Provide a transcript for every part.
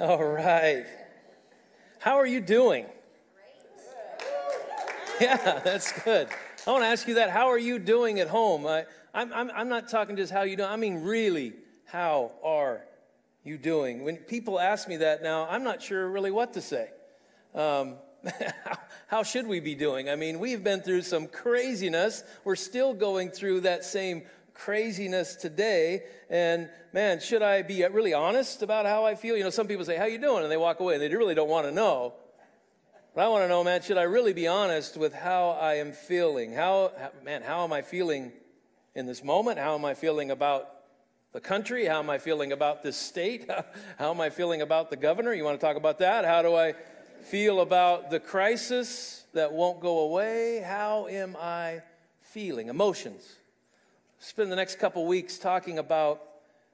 All right. How are you doing? Yeah, that's good. I want to ask you that. How are you doing at home? I, I'm, I'm, I'm not talking just how you doing. I mean, really, how are you doing? When people ask me that now, I'm not sure really what to say. Um, how, how should we be doing? I mean, we've been through some craziness. We're still going through that same craziness today. And man, should I be really honest about how I feel? You know, some people say, "How you doing?" and they walk away. and They really don't want to know. But I want to know, man, should I really be honest with how I am feeling? How, man, how am I feeling in this moment? How am I feeling about the country? How am I feeling about this state? How am I feeling about the governor? You want to talk about that? How do I feel about the crisis that won't go away? How am I feeling? Emotions. Spend the next couple weeks talking about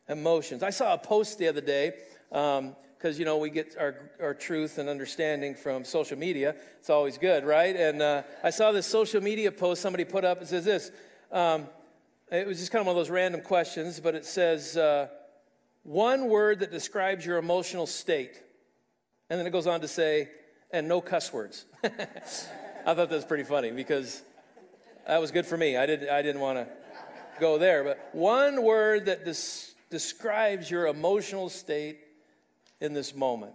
emotions. I saw a post the other day. Um, because you know we get our, our truth and understanding from social media. It's always good right? And uh, i saw this social media post somebody put up. It says this um, it was just kind of one of those random questions but it says uh, one word that describes your emotional state. And then it goes on to say and no cuss words. I thought that was pretty funny because that was good for me. I, did, I didn't want to go there but one word that des- describes your emotional state in this moment.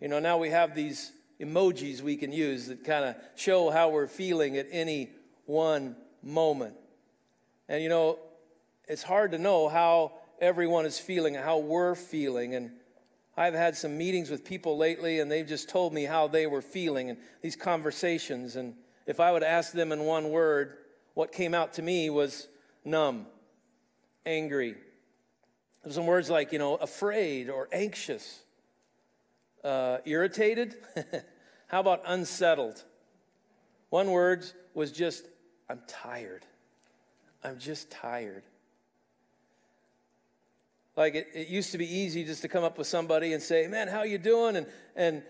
You know, now we have these emojis we can use that kind of show how we're feeling at any one moment. And you know, it's hard to know how everyone is feeling and how we're feeling. And I've had some meetings with people lately, and they've just told me how they were feeling and these conversations. And if I would ask them in one word, what came out to me was numb, angry, There's some words like, you know, afraid or anxious, uh, irritated. How about unsettled? One word was just, I'm tired. I'm just tired. Like it, it used to be easy just to come up with somebody and say, man, how you doing? And, and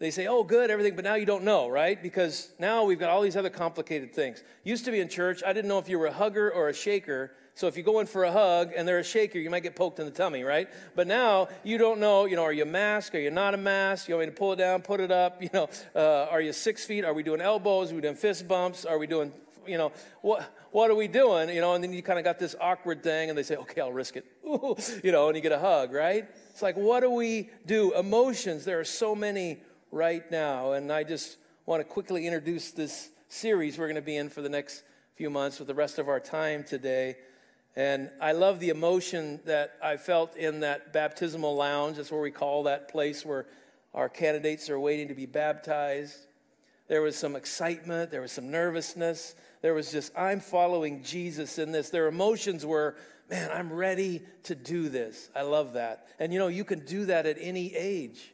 they say, oh, good, everything, but now you don't know, right? Because now we've got all these other complicated things. Used to be in church, I didn't know if you were a hugger or a shaker so if you go in for a hug and they're a shaker, you might get poked in the tummy, right? But now you don't know, you know, are you a mask? Are you not a mask? You want me to pull it down, put it up? You know, uh, are you six feet? Are we doing elbows? Are we doing fist bumps? Are we doing, you know, what, what are we doing? You know, and then you kind of got this awkward thing and they say, okay, I'll risk it. Ooh, you know, and you get a hug, right? It's like, what do we do? Emotions, there are so many right now. And I just want to quickly introduce this series we're going to be in for the next few months with the rest of our time today. And I love the emotion that I felt in that baptismal lounge. That's where we call that place where our candidates are waiting to be baptized. There was some excitement, there was some nervousness. There was just, I'm following Jesus in this. Their emotions were, man, I'm ready to do this. I love that. And you know, you can do that at any age,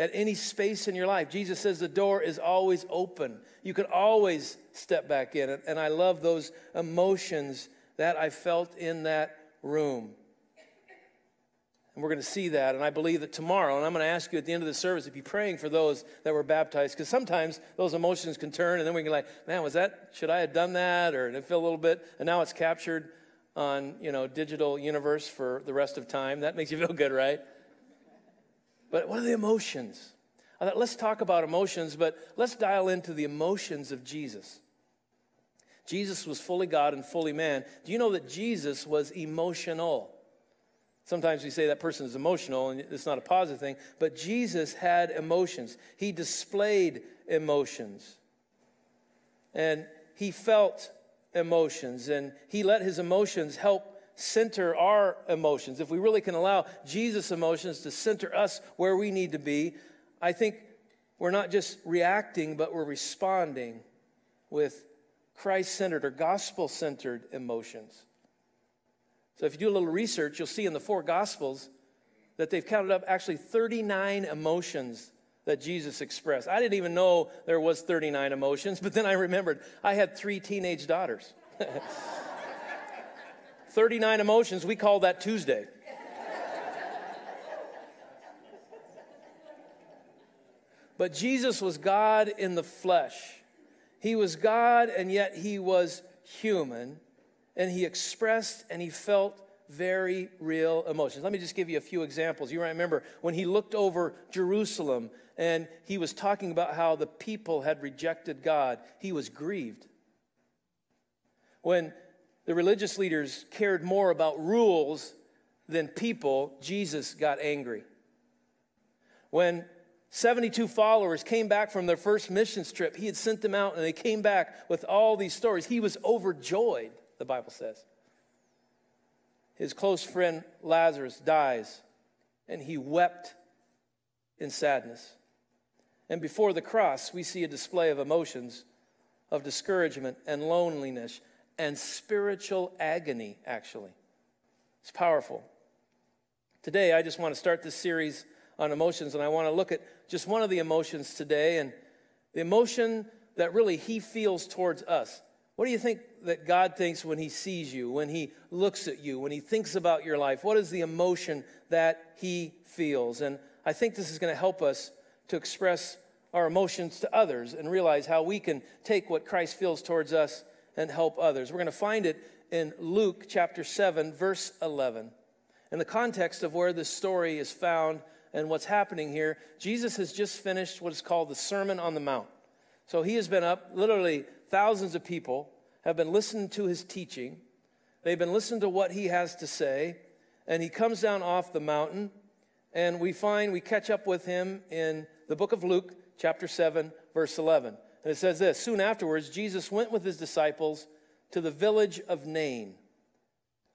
at any space in your life. Jesus says the door is always open. You can always step back in. And I love those emotions that I felt in that room. And we're going to see that. And I believe that tomorrow, and I'm going to ask you at the end of the service to be praying for those that were baptized, because sometimes those emotions can turn, and then we can like, man, was that, should I have done that? Or it feel a little bit, and now it's captured on, you know, digital universe for the rest of time. That makes you feel good, right? But what are the emotions? I thought, let's talk about emotions, but let's dial into the emotions of Jesus. Jesus was fully God and fully man. Do you know that Jesus was emotional? Sometimes we say that person is emotional, and it's not a positive thing, but Jesus had emotions. He displayed emotions. And he felt emotions, and he let his emotions help center our emotions. If we really can allow Jesus' emotions to center us where we need to be, I think we're not just reacting, but we're responding with Christ centered or gospel centered emotions. So if you do a little research, you'll see in the four gospels that they've counted up actually 39 emotions that Jesus expressed. I didn't even know there was 39 emotions, but then I remembered I had three teenage daughters. 39 emotions, we call that Tuesday. but Jesus was God in the flesh. He was God, and yet he was human, and he expressed and he felt very real emotions. Let me just give you a few examples. You remember when he looked over Jerusalem and he was talking about how the people had rejected God, he was grieved. When the religious leaders cared more about rules than people, Jesus got angry. When 72 followers came back from their first mission trip, he had sent them out and they came back with all these stories. He was overjoyed, the Bible says. His close friend Lazarus dies and he wept in sadness. And before the cross, we see a display of emotions of discouragement and loneliness and spiritual agony, actually. It's powerful. Today, I just want to start this series on emotions, and I want to look at just one of the emotions today, and the emotion that really He feels towards us. What do you think that God thinks when He sees you, when He looks at you, when He thinks about your life? What is the emotion that He feels? And I think this is going to help us to express our emotions to others and realize how we can take what Christ feels towards us and help others. We're going to find it in Luke chapter 7, verse 11. In the context of where this story is found and what's happening here, Jesus has just finished what is called the Sermon on the Mount. So he has been up, literally, thousands of people have been listening to his teaching. They've been listening to what he has to say. And he comes down off the mountain, and we find, we catch up with him in the book of Luke, chapter 7, verse 11. And it says this Soon afterwards, Jesus went with his disciples to the village of Nain.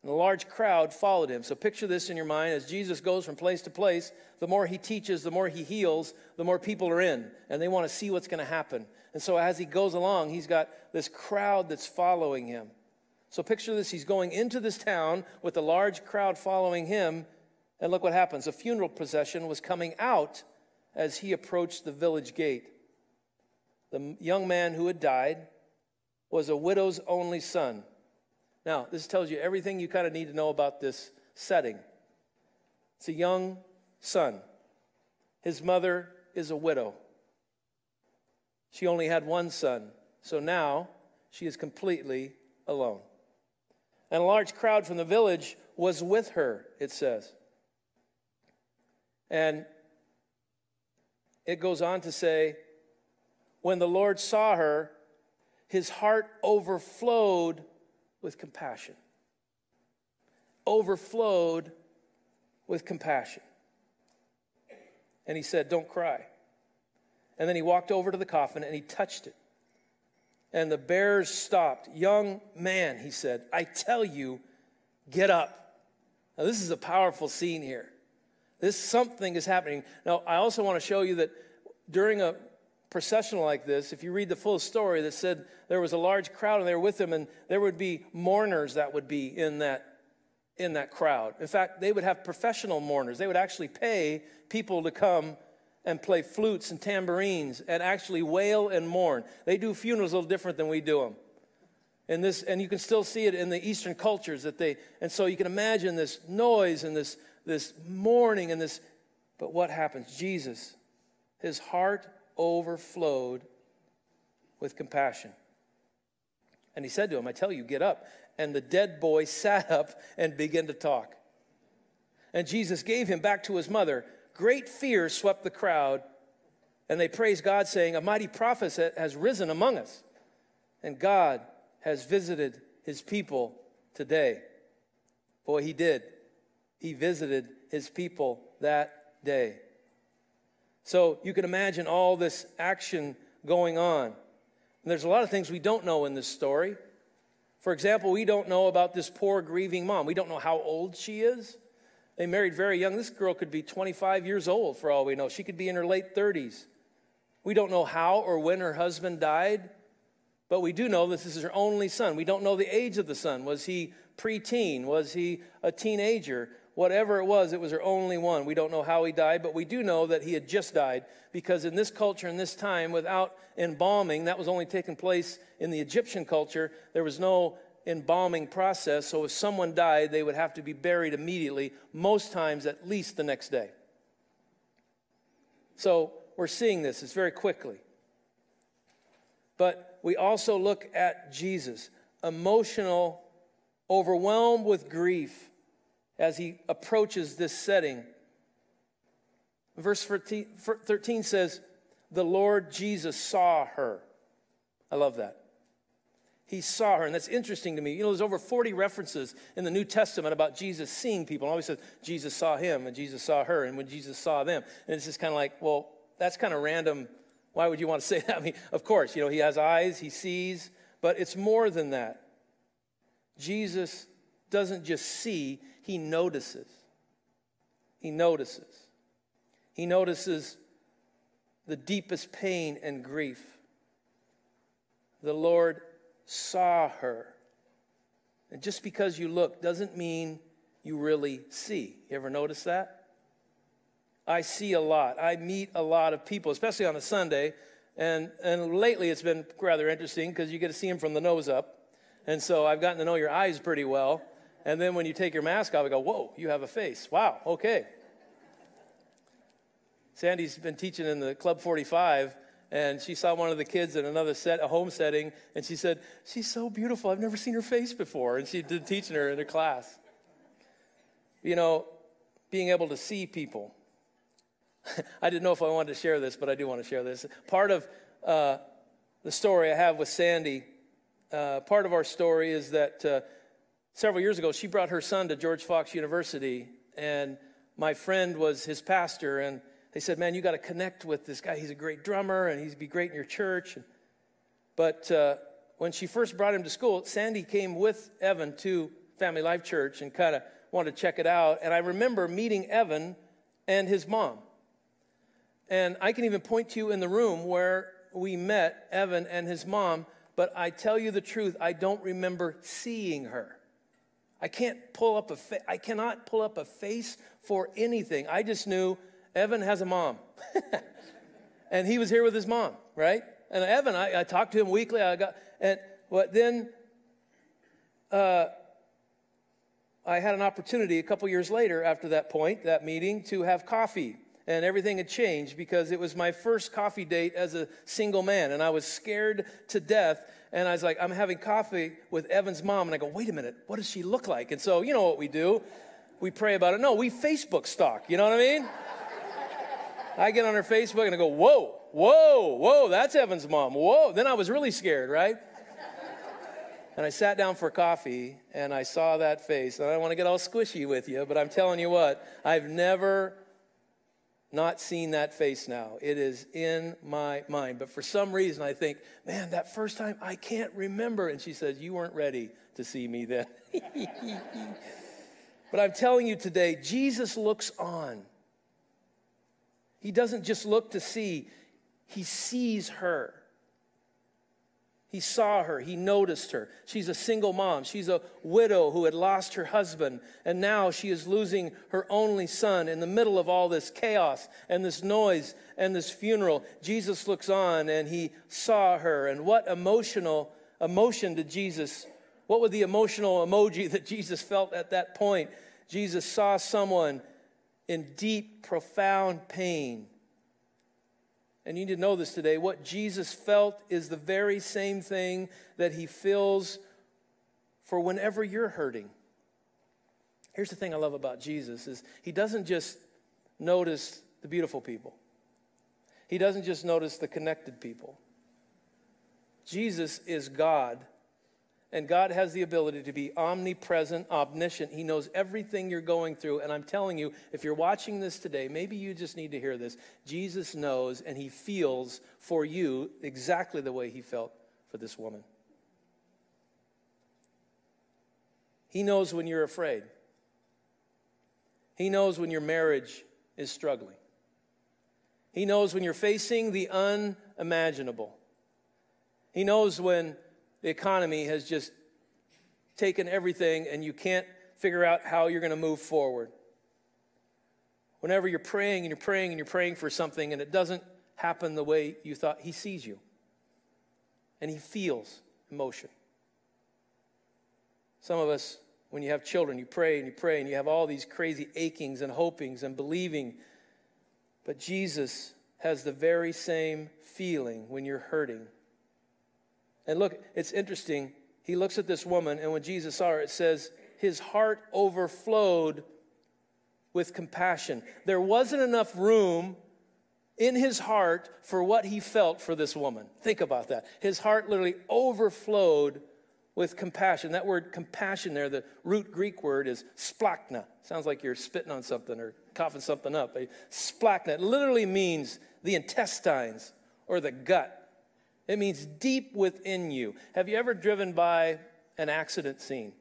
And a large crowd followed him. So picture this in your mind as Jesus goes from place to place. The more he teaches, the more he heals, the more people are in, and they want to see what's going to happen. And so as he goes along, he's got this crowd that's following him. So picture this he's going into this town with a large crowd following him. And look what happens. A funeral procession was coming out as he approached the village gate. The young man who had died was a widow's only son. Now, this tells you everything you kind of need to know about this setting. It's a young son. His mother is a widow. She only had one son, so now she is completely alone. And a large crowd from the village was with her, it says. And it goes on to say, when the Lord saw her, his heart overflowed with compassion. Overflowed with compassion. And he said, Don't cry. And then he walked over to the coffin and he touched it. And the bearers stopped. Young man, he said, I tell you, get up. Now, this is a powerful scene here. This something is happening. Now, I also want to show you that during a processional like this, if you read the full story that said there was a large crowd and they were with him, and there would be mourners that would be in that, in that crowd. In fact, they would have professional mourners. They would actually pay people to come and play flutes and tambourines and actually wail and mourn. They do funerals a little different than we do them. And this, and you can still see it in the Eastern cultures that they, and so you can imagine this noise and this, this mourning and this, but what happens? Jesus, his heart overflowed with compassion. And he said to him, I tell you, get up. And the dead boy sat up and began to talk. And Jesus gave him back to his mother. Great fear swept the crowd, and they praised God, saying, A mighty prophet has risen among us, and God has visited his people today. Boy, he did. He visited his people that day. So you can imagine all this action going on. And there's a lot of things we don't know in this story. For example, we don't know about this poor grieving mom. We don't know how old she is. They married very young. This girl could be 25 years old for all we know. She could be in her late 30s. We don't know how or when her husband died, but we do know this is her only son. We don't know the age of the son. Was he preteen? Was he a teenager? Whatever it was, it was her only one. We don't know how he died, but we do know that he had just died because in this culture, in this time, without embalming, that was only taking place in the Egyptian culture. There was no embalming process, so if someone died, they would have to be buried immediately, most times at least the next day. So we're seeing this, it's very quickly. But we also look at Jesus, emotional, overwhelmed with grief as he approaches this setting. Verse 13 says, The Lord Jesus saw her. I love that. He saw her, and that's interesting to me. You know, there's over 40 references in the New Testament about Jesus seeing people. And always says Jesus saw him, and Jesus saw her, and when Jesus saw them. And it's just kind of like, well, that's kind of random. Why would you want to say that? I mean, of course, you know, he has eyes, he sees, but it's more than that. Jesus doesn't just see, he notices. He notices. He notices the deepest pain and grief. The Lord saw her. And just because you look doesn't mean you really see. You ever notice that? I see a lot. I meet a lot of people, especially on a Sunday. And, and lately it's been rather interesting because you get to see them from the nose up. And so I've gotten to know your eyes pretty well. And then when you take your mask off, I go, whoa, you have a face. Wow, okay. Sandy's been teaching in the Club 45, and she saw one of the kids in another set, a home setting, and she said, She's so beautiful. I've never seen her face before. And she did teaching her in her class. You know, being able to see people. I didn't know if I wanted to share this, but I do want to share this. Part of uh, the story I have with Sandy, uh, part of our story is that uh, several years ago, she brought her son to George Fox University, and my friend was his pastor, and they said, Man, you got to connect with this guy. He's a great drummer and he'd be great in your church. But uh, when she first brought him to school, Sandy came with Evan to Family Life Church and kind of wanted to check it out. And I remember meeting Evan and his mom. And I can even point to you in the room where we met Evan and his mom, but I tell you the truth, I don't remember seeing her. I can't pull up a fa- I cannot pull up a face for anything. I just knew Evan has a mom. and he was here with his mom, right? And Evan, I, I talked to him weekly. I got, and but then uh, I had an opportunity a couple years later after that point, that meeting, to have coffee. And everything had changed because it was my first coffee date as a single man. And I was scared to death. And I was like, I'm having coffee with Evan's mom. And I go, wait a minute, what does she look like? And so, you know what we do? We pray about it. No, we Facebook stalk. You know what I mean? I get on her Facebook and I go, whoa, whoa, whoa, that's Evan's mom. Whoa. Then I was really scared, right? And I sat down for coffee and I saw that face. And I don't want to get all squishy with you, but I'm telling you what, I've never not seen that face now. It is in my mind. But for some reason, I think, man, that first time, I can't remember. And she says, You weren't ready to see me then. but I'm telling you today, Jesus looks on. He doesn't just look to see, he sees her. He saw her, he noticed her. She's a single mom. She's a widow who had lost her husband, and now she is losing her only son in the middle of all this chaos and this noise and this funeral. Jesus looks on and he saw her. And what emotional emotion did Jesus, what was the emotional emoji that Jesus felt at that point? Jesus saw someone in deep, profound pain. And you need to know this today. What Jesus felt is the very same thing that he feels for whenever you're hurting. Here's the thing I love about Jesus is he doesn't just notice the beautiful people. He doesn't just notice the connected people. Jesus is God and God has the ability to be omnipresent, omniscient. He knows everything you're going through. And I'm telling you, if you're watching this today, maybe you just need to hear this. Jesus knows and he feels for you exactly the way he felt for this woman. He knows when you're afraid. He knows when your marriage is struggling. He knows when you're facing the unimaginable. He knows when the economy has just taken everything and you can't figure out how you're going to move forward. Whenever you're praying and you're praying and you're praying for something and it doesn't happen the way you thought, He sees you and He feels emotion. Some of us, when you have children, you pray and you pray and you have all these crazy achings and hopings and believing. But Jesus has the very same feeling when you're hurting and look, it's interesting. He looks at this woman, and when Jesus saw her, it says his heart overflowed with compassion. There wasn't enough room in his heart for what he felt for this woman. Think about that. His heart literally overflowed with compassion. That word compassion there, the root Greek word is splachna. Sounds like you're spitting on something or coughing something up. Splachna literally means the intestines or the gut. It means deep within you. Have you ever driven by an accident scene?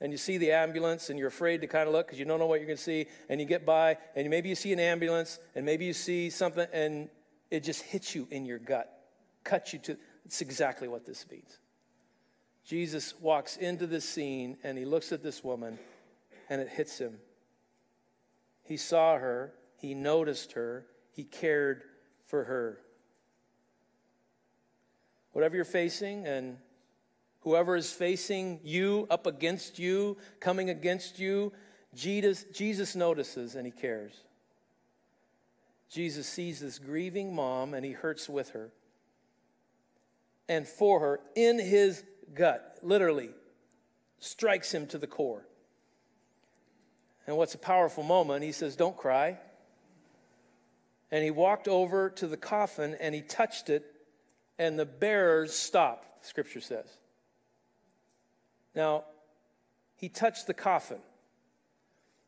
and you see the ambulance and you're afraid to kind of look because you don't know what you're going to see and you get by and maybe you see an ambulance and maybe you see something and it just hits you in your gut cuts you to it's exactly what this means jesus walks into this scene and he looks at this woman and it hits him he saw her he noticed her he cared for her whatever you're facing and whoever is facing you, up against you, coming against you, Jesus, Jesus notices and he cares. Jesus sees this grieving mom and he hurts with her and for her in his gut, literally strikes him to the core. And what's a powerful moment, he says, Don't cry. And he walked over to the coffin and he touched it, and the bearers stopped, scripture says. Now, he touched the coffin.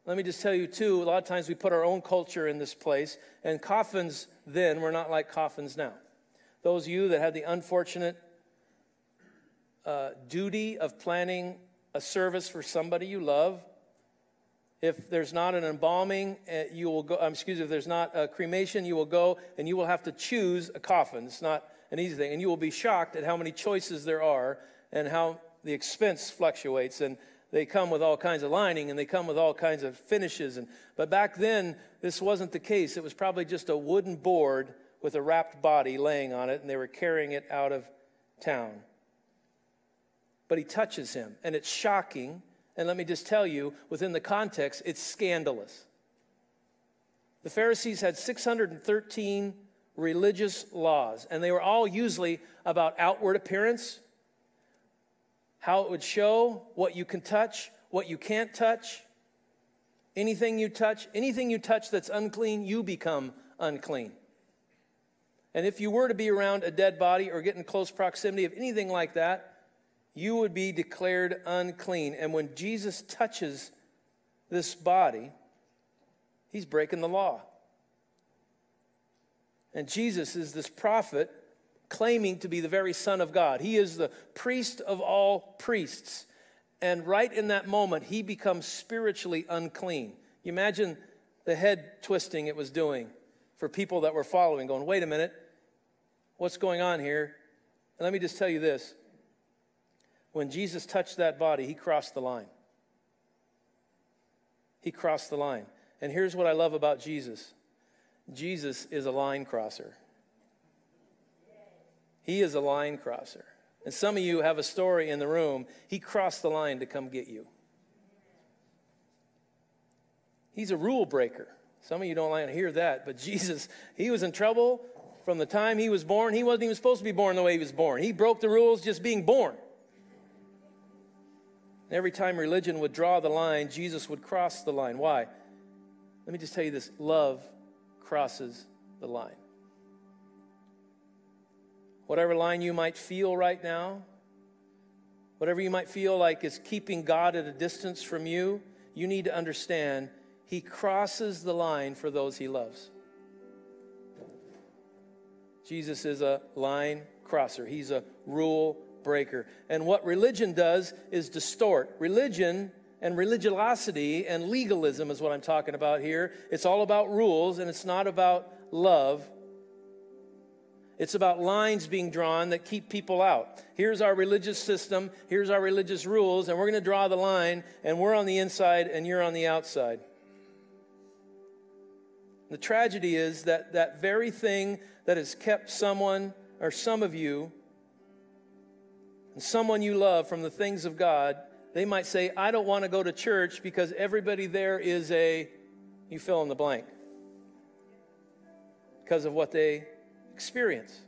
Let me just tell you, too, a lot of times we put our own culture in this place, and coffins then were not like coffins now. Those of you that had the unfortunate uh, duty of planning a service for somebody you love, if there's not an embalming, uh, you will go, um, excuse me, if there's not a cremation, you will go and you will have to choose a coffin. It's not an easy thing. And you will be shocked at how many choices there are and how the expense fluctuates. And they come with all kinds of lining and they come with all kinds of finishes. And but back then this wasn't the case. It was probably just a wooden board with a wrapped body laying on it and they were carrying it out of town. But he touches him and it's shocking. And let me just tell you within the context it's scandalous. The pharisees had 613 religious laws and they were all usually about outward appearance how it would show what you can touch, what you can't touch. Anything you touch, anything you touch that's unclean, you become unclean. And if you were to be around a dead body or get in close proximity of anything like that, you would be declared unclean. And when Jesus touches this body, he's breaking the law. And Jesus is this prophet claiming to be the very Son of God. He is the priest of all priests. And right in that moment, he becomes spiritually unclean. You imagine the head twisting it was doing for people that were following, going, wait a minute, what's going on here? And let me just tell you this when Jesus touched that body, he crossed the line. He crossed the line. And here's what I love about Jesus Jesus is a line crosser. He is a line crosser. And some of you have a story in the room. He crossed the line to come get you. He's a rule breaker. Some of you don't like to hear that, but Jesus, he was in trouble from the time he was born. He wasn't even supposed to be born the way he was born. He broke the rules just being born. And every time religion would draw the line, Jesus would cross the line. Why? Let me just tell you this love crosses the line. Whatever line you might feel right now, whatever you might feel like is keeping God at a distance from you, you need to understand He crosses the line for those He loves. Jesus is a line crosser, He's a rule breaker. And what religion does is distort. Religion and religiosity and legalism is what I'm talking about here. It's all about rules and it's not about love it's about lines being drawn that keep people out. Here's our religious system, here's our religious rules, and we're going to draw the line, and we're on the inside and you're on the outside. The tragedy is that that very thing that has kept someone or some of you and someone you love from the things of God, they might say, I don't want to go to church because everybody there is a, you fill in the blank, because of what they experience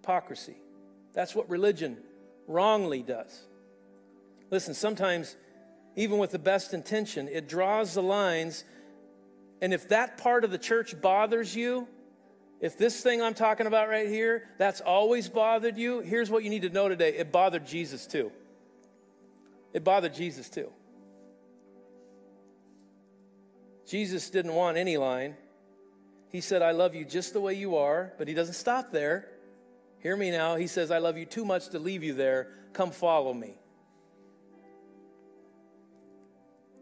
hypocrisy. That's what religion wrongly does. Listen, sometimes, even with the best intention, it draws the lines. And if that part of the church bothers you, if this thing I'm talking about right here, that's always bothered you, here's what you need to know today it bothered Jesus too. It bothered Jesus too. Jesus didn't want any line. He said, I love you just the way you are, but he doesn't stop there. Hear me now. He says, I love you too much to leave you there. Come follow me.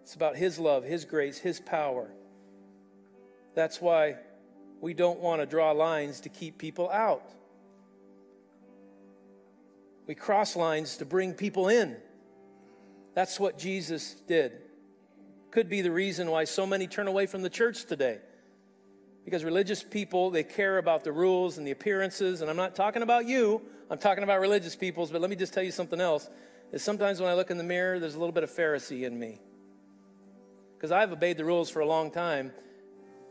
It's about his love, his grace, his power. That's why we don't want to draw lines to keep people out. We cross lines to bring people in. That's what Jesus did. Could be the reason why so many turn away from the church today. Because religious people, they care about the rules and the appearances. And I'm not talking about you, I'm talking about religious peoples. But let me just tell you something else. Is sometimes when I look in the mirror, there's a little bit of Pharisee in me. Because I've obeyed the rules for a long time.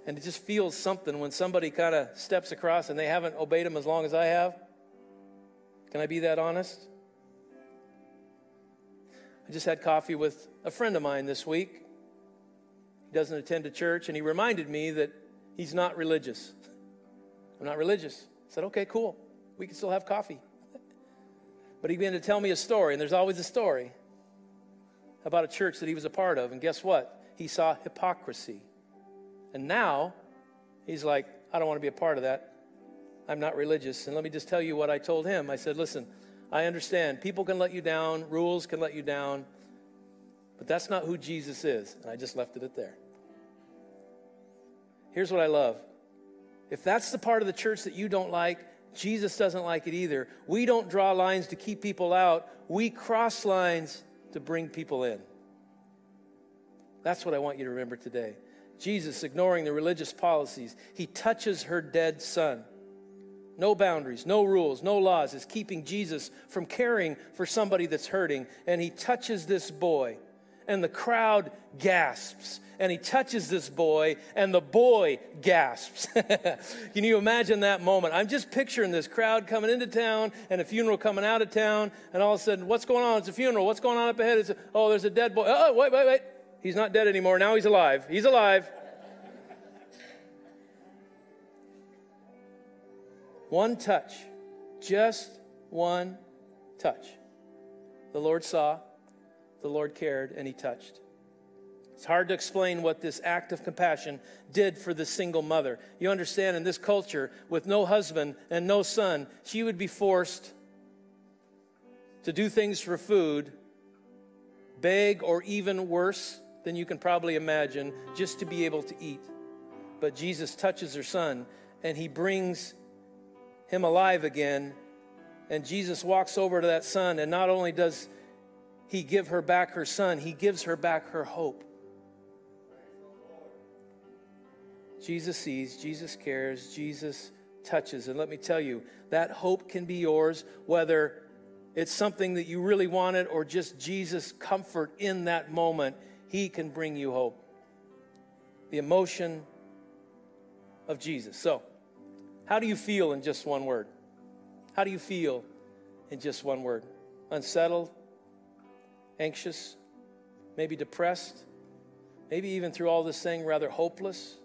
And it just feels something when somebody kind of steps across and they haven't obeyed them as long as I have. Can I be that honest? I just had coffee with a friend of mine this week. He doesn't attend a church, and he reminded me that he's not religious. I'm not religious. I said, okay, cool. We can still have coffee. But he began to tell me a story, and there's always a story about a church that he was a part of. And guess what? He saw hypocrisy. And now he's like, I don't want to be a part of that. I'm not religious. And let me just tell you what I told him. I said, listen, I understand. People can let you down, rules can let you down, but that's not who Jesus is. And I just left it at there. Here's what I love if that's the part of the church that you don't like, Jesus doesn't like it either. We don't draw lines to keep people out, we cross lines to bring people in. That's what I want you to remember today. Jesus, ignoring the religious policies, he touches her dead son. No boundaries, no rules, no laws is keeping Jesus from caring for somebody that's hurting. And he touches this boy, and the crowd gasps. And he touches this boy, and the boy gasps. Can you imagine that moment? I'm just picturing this crowd coming into town and a funeral coming out of town, and all of a sudden, what's going on? It's a funeral. What's going on up ahead? It's a, oh, there's a dead boy. Oh, wait, wait, wait. He's not dead anymore. Now he's alive. He's alive. One touch, just one touch. The Lord saw, the Lord cared, and He touched. It's hard to explain what this act of compassion did for the single mother. You understand, in this culture, with no husband and no son, she would be forced to do things for food, beg, or even worse than you can probably imagine, just to be able to eat. But Jesus touches her son, and he brings him alive again. And Jesus walks over to that son, and not only does he give her back her son, he gives her back her hope. Jesus sees, Jesus cares, Jesus touches. And let me tell you, that hope can be yours, whether it's something that you really wanted or just Jesus' comfort in that moment. He can bring you hope. The emotion of Jesus. So, how do you feel in just one word? How do you feel in just one word? Unsettled, anxious, maybe depressed, maybe even through all this thing, rather hopeless.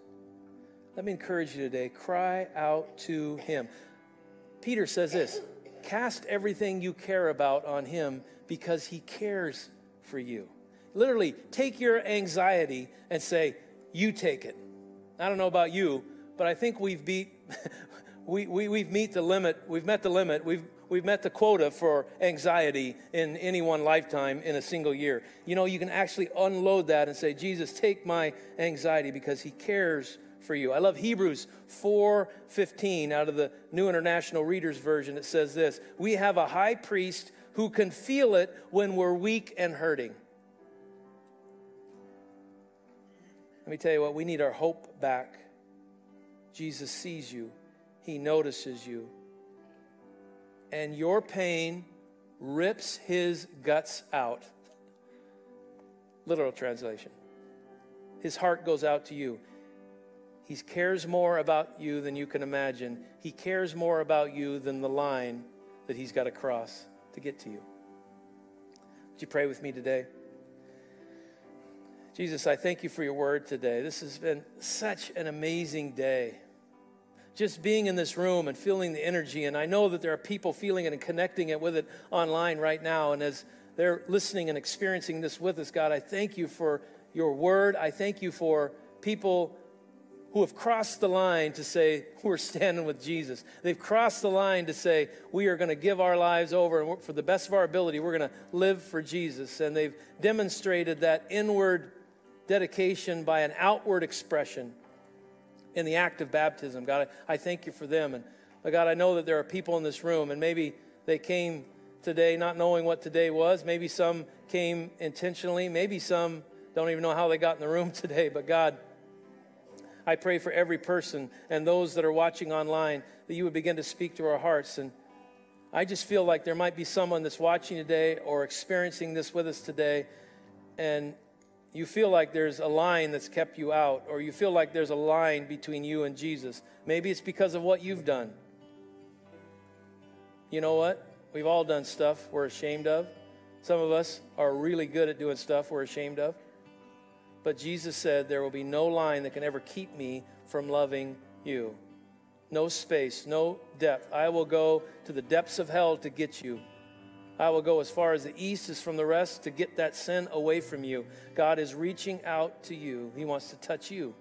Let me encourage you today cry out to Him. Peter says this cast everything you care about on Him because He cares for you. Literally, take your anxiety and say, You take it. I don't know about you, but I think we've beat we, we, we've met the limit. We've met the limit. We've, we've met the quota for anxiety in any one lifetime in a single year. You know, you can actually unload that and say, Jesus, take my anxiety because he cares for you. I love Hebrews 4:15 out of the New International Reader's Version. It says this, "We have a high priest who can feel it when we're weak and hurting." Let me tell you what, we need our hope back. Jesus sees you. He notices you. And your pain rips his guts out. Literal translation. His heart goes out to you. He cares more about you than you can imagine. He cares more about you than the line that he's got to cross to get to you. Would you pray with me today? Jesus, I thank you for your word today. This has been such an amazing day. Just being in this room and feeling the energy, and I know that there are people feeling it and connecting it with it online right now. And as they're listening and experiencing this with us, God, I thank you for your word. I thank you for people who have crossed the line to say, We're standing with Jesus. They've crossed the line to say, We are going to give our lives over, and for the best of our ability, we're going to live for Jesus. And they've demonstrated that inward dedication by an outward expression in the act of baptism. God, I, I thank you for them. And but God, I know that there are people in this room, and maybe they came today not knowing what today was. Maybe some came intentionally. Maybe some don't even know how they got in the room today. But God, I pray for every person and those that are watching online that you would begin to speak to our hearts. And I just feel like there might be someone that's watching today or experiencing this with us today, and you feel like there's a line that's kept you out, or you feel like there's a line between you and Jesus. Maybe it's because of what you've done. You know what? We've all done stuff we're ashamed of. Some of us are really good at doing stuff we're ashamed of. But Jesus said, There will be no line that can ever keep me from loving you. No space, no depth. I will go to the depths of hell to get you. I will go as far as the east is from the rest to get that sin away from you. God is reaching out to you. He wants to touch you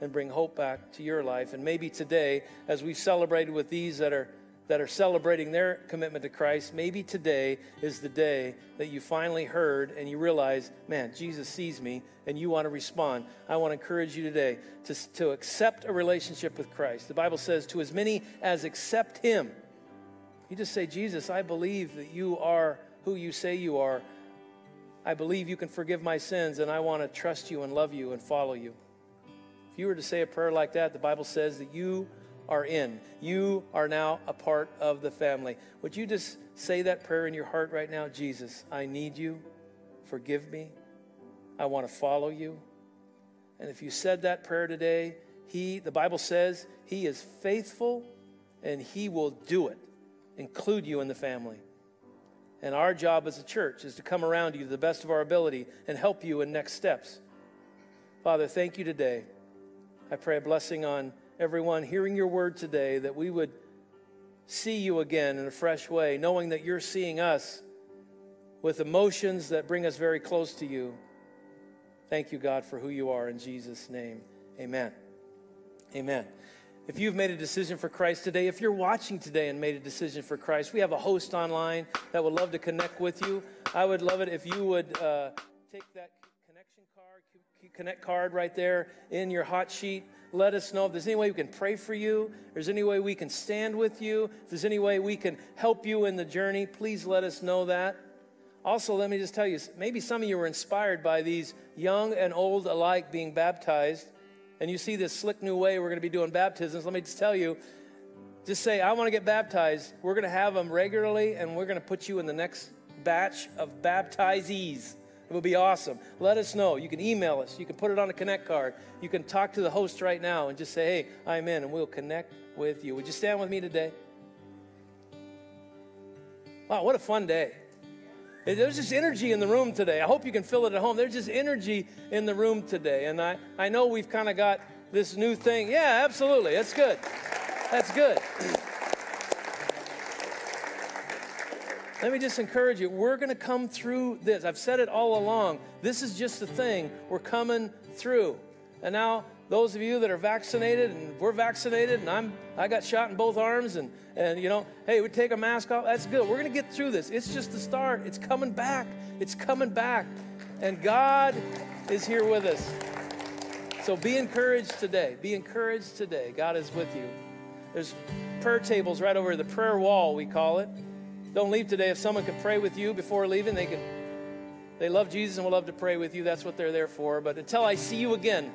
and bring hope back to your life. And maybe today, as we've celebrated with these that are that are celebrating their commitment to Christ, maybe today is the day that you finally heard and you realize, man, Jesus sees me and you want to respond. I want to encourage you today to, to accept a relationship with Christ. The Bible says, to as many as accept Him, you just say, Jesus, I believe that you are who you say you are. I believe you can forgive my sins, and I want to trust you and love you and follow you. If you were to say a prayer like that, the Bible says that you are in. You are now a part of the family. Would you just say that prayer in your heart right now? Jesus, I need you. Forgive me. I want to follow you. And if you said that prayer today, he the Bible says he is faithful and he will do it include you in the family. And our job as a church is to come around you to the best of our ability and help you in next steps. Father, thank you today. I pray a blessing on everyone hearing your word today that we would see you again in a fresh way, knowing that you're seeing us with emotions that bring us very close to you. Thank you, God, for who you are. In Jesus' name, amen. Amen. If you've made a decision for Christ today, if you're watching today and made a decision for Christ, we have a host online that would love to connect with you. I would love it if you would uh, take that connection card, connect card right there in your hot sheet. Let us know if there's any way we can pray for you, if there's any way we can stand with you, if there's any way we can help you in the journey, please let us know that. Also, let me just tell you maybe some of you were inspired by these young and old alike being baptized and you see this slick new way we're going to be doing baptisms, let me just tell you just say, I want to get baptized. We're going to have them regularly, and we're going to put you in the next batch of baptizees. It will be awesome. Let us know. You can email us. You can put it on a connect card. You can talk to the host right now and just say, hey, I'm in, and we'll connect with you. Would you stand with me today? Wow, what a fun day. There's just energy in the room today. I hope you can feel it at home. There's just energy in the room today. And I, I know we've kind of got this new thing. Yeah, absolutely. That's good. That's good. Let me just encourage you. We're going to come through this. I've said it all along. This is just the thing. We're coming through. And now those of you that are vaccinated and we're vaccinated and I'm I got shot in both arms and and you know, hey, we take a mask off. That's good. We're going to get through this. It's just the start. It's coming back. It's coming back. And God is here with us. So be encouraged today. Be encouraged today. God is with you. There's prayer tables right over the prayer wall, we call it. Don't leave today. If someone could pray with you before leaving, they can. They love Jesus and will love to pray with you. That's what they're there for. But until I see you again,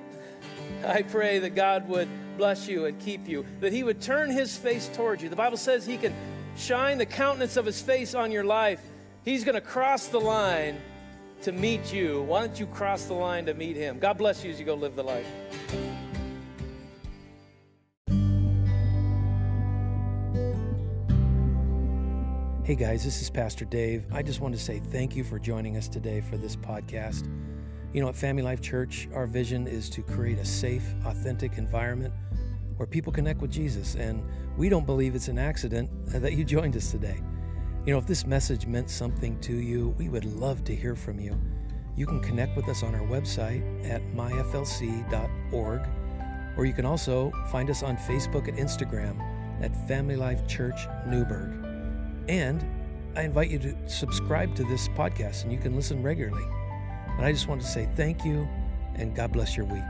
I pray that God would bless you and keep you, that He would turn His face towards you. The Bible says He can shine the countenance of His face on your life. He's going to cross the line to meet you. Why don't you cross the line to meet Him? God bless you as you go live the life. Hey guys, this is Pastor Dave. I just want to say thank you for joining us today for this podcast. You know, at Family Life Church, our vision is to create a safe, authentic environment where people connect with Jesus. And we don't believe it's an accident that you joined us today. You know, if this message meant something to you, we would love to hear from you. You can connect with us on our website at myflc.org, or you can also find us on Facebook and Instagram at Family Life Church Newberg. And I invite you to subscribe to this podcast and you can listen regularly. And I just want to say thank you and God bless your week.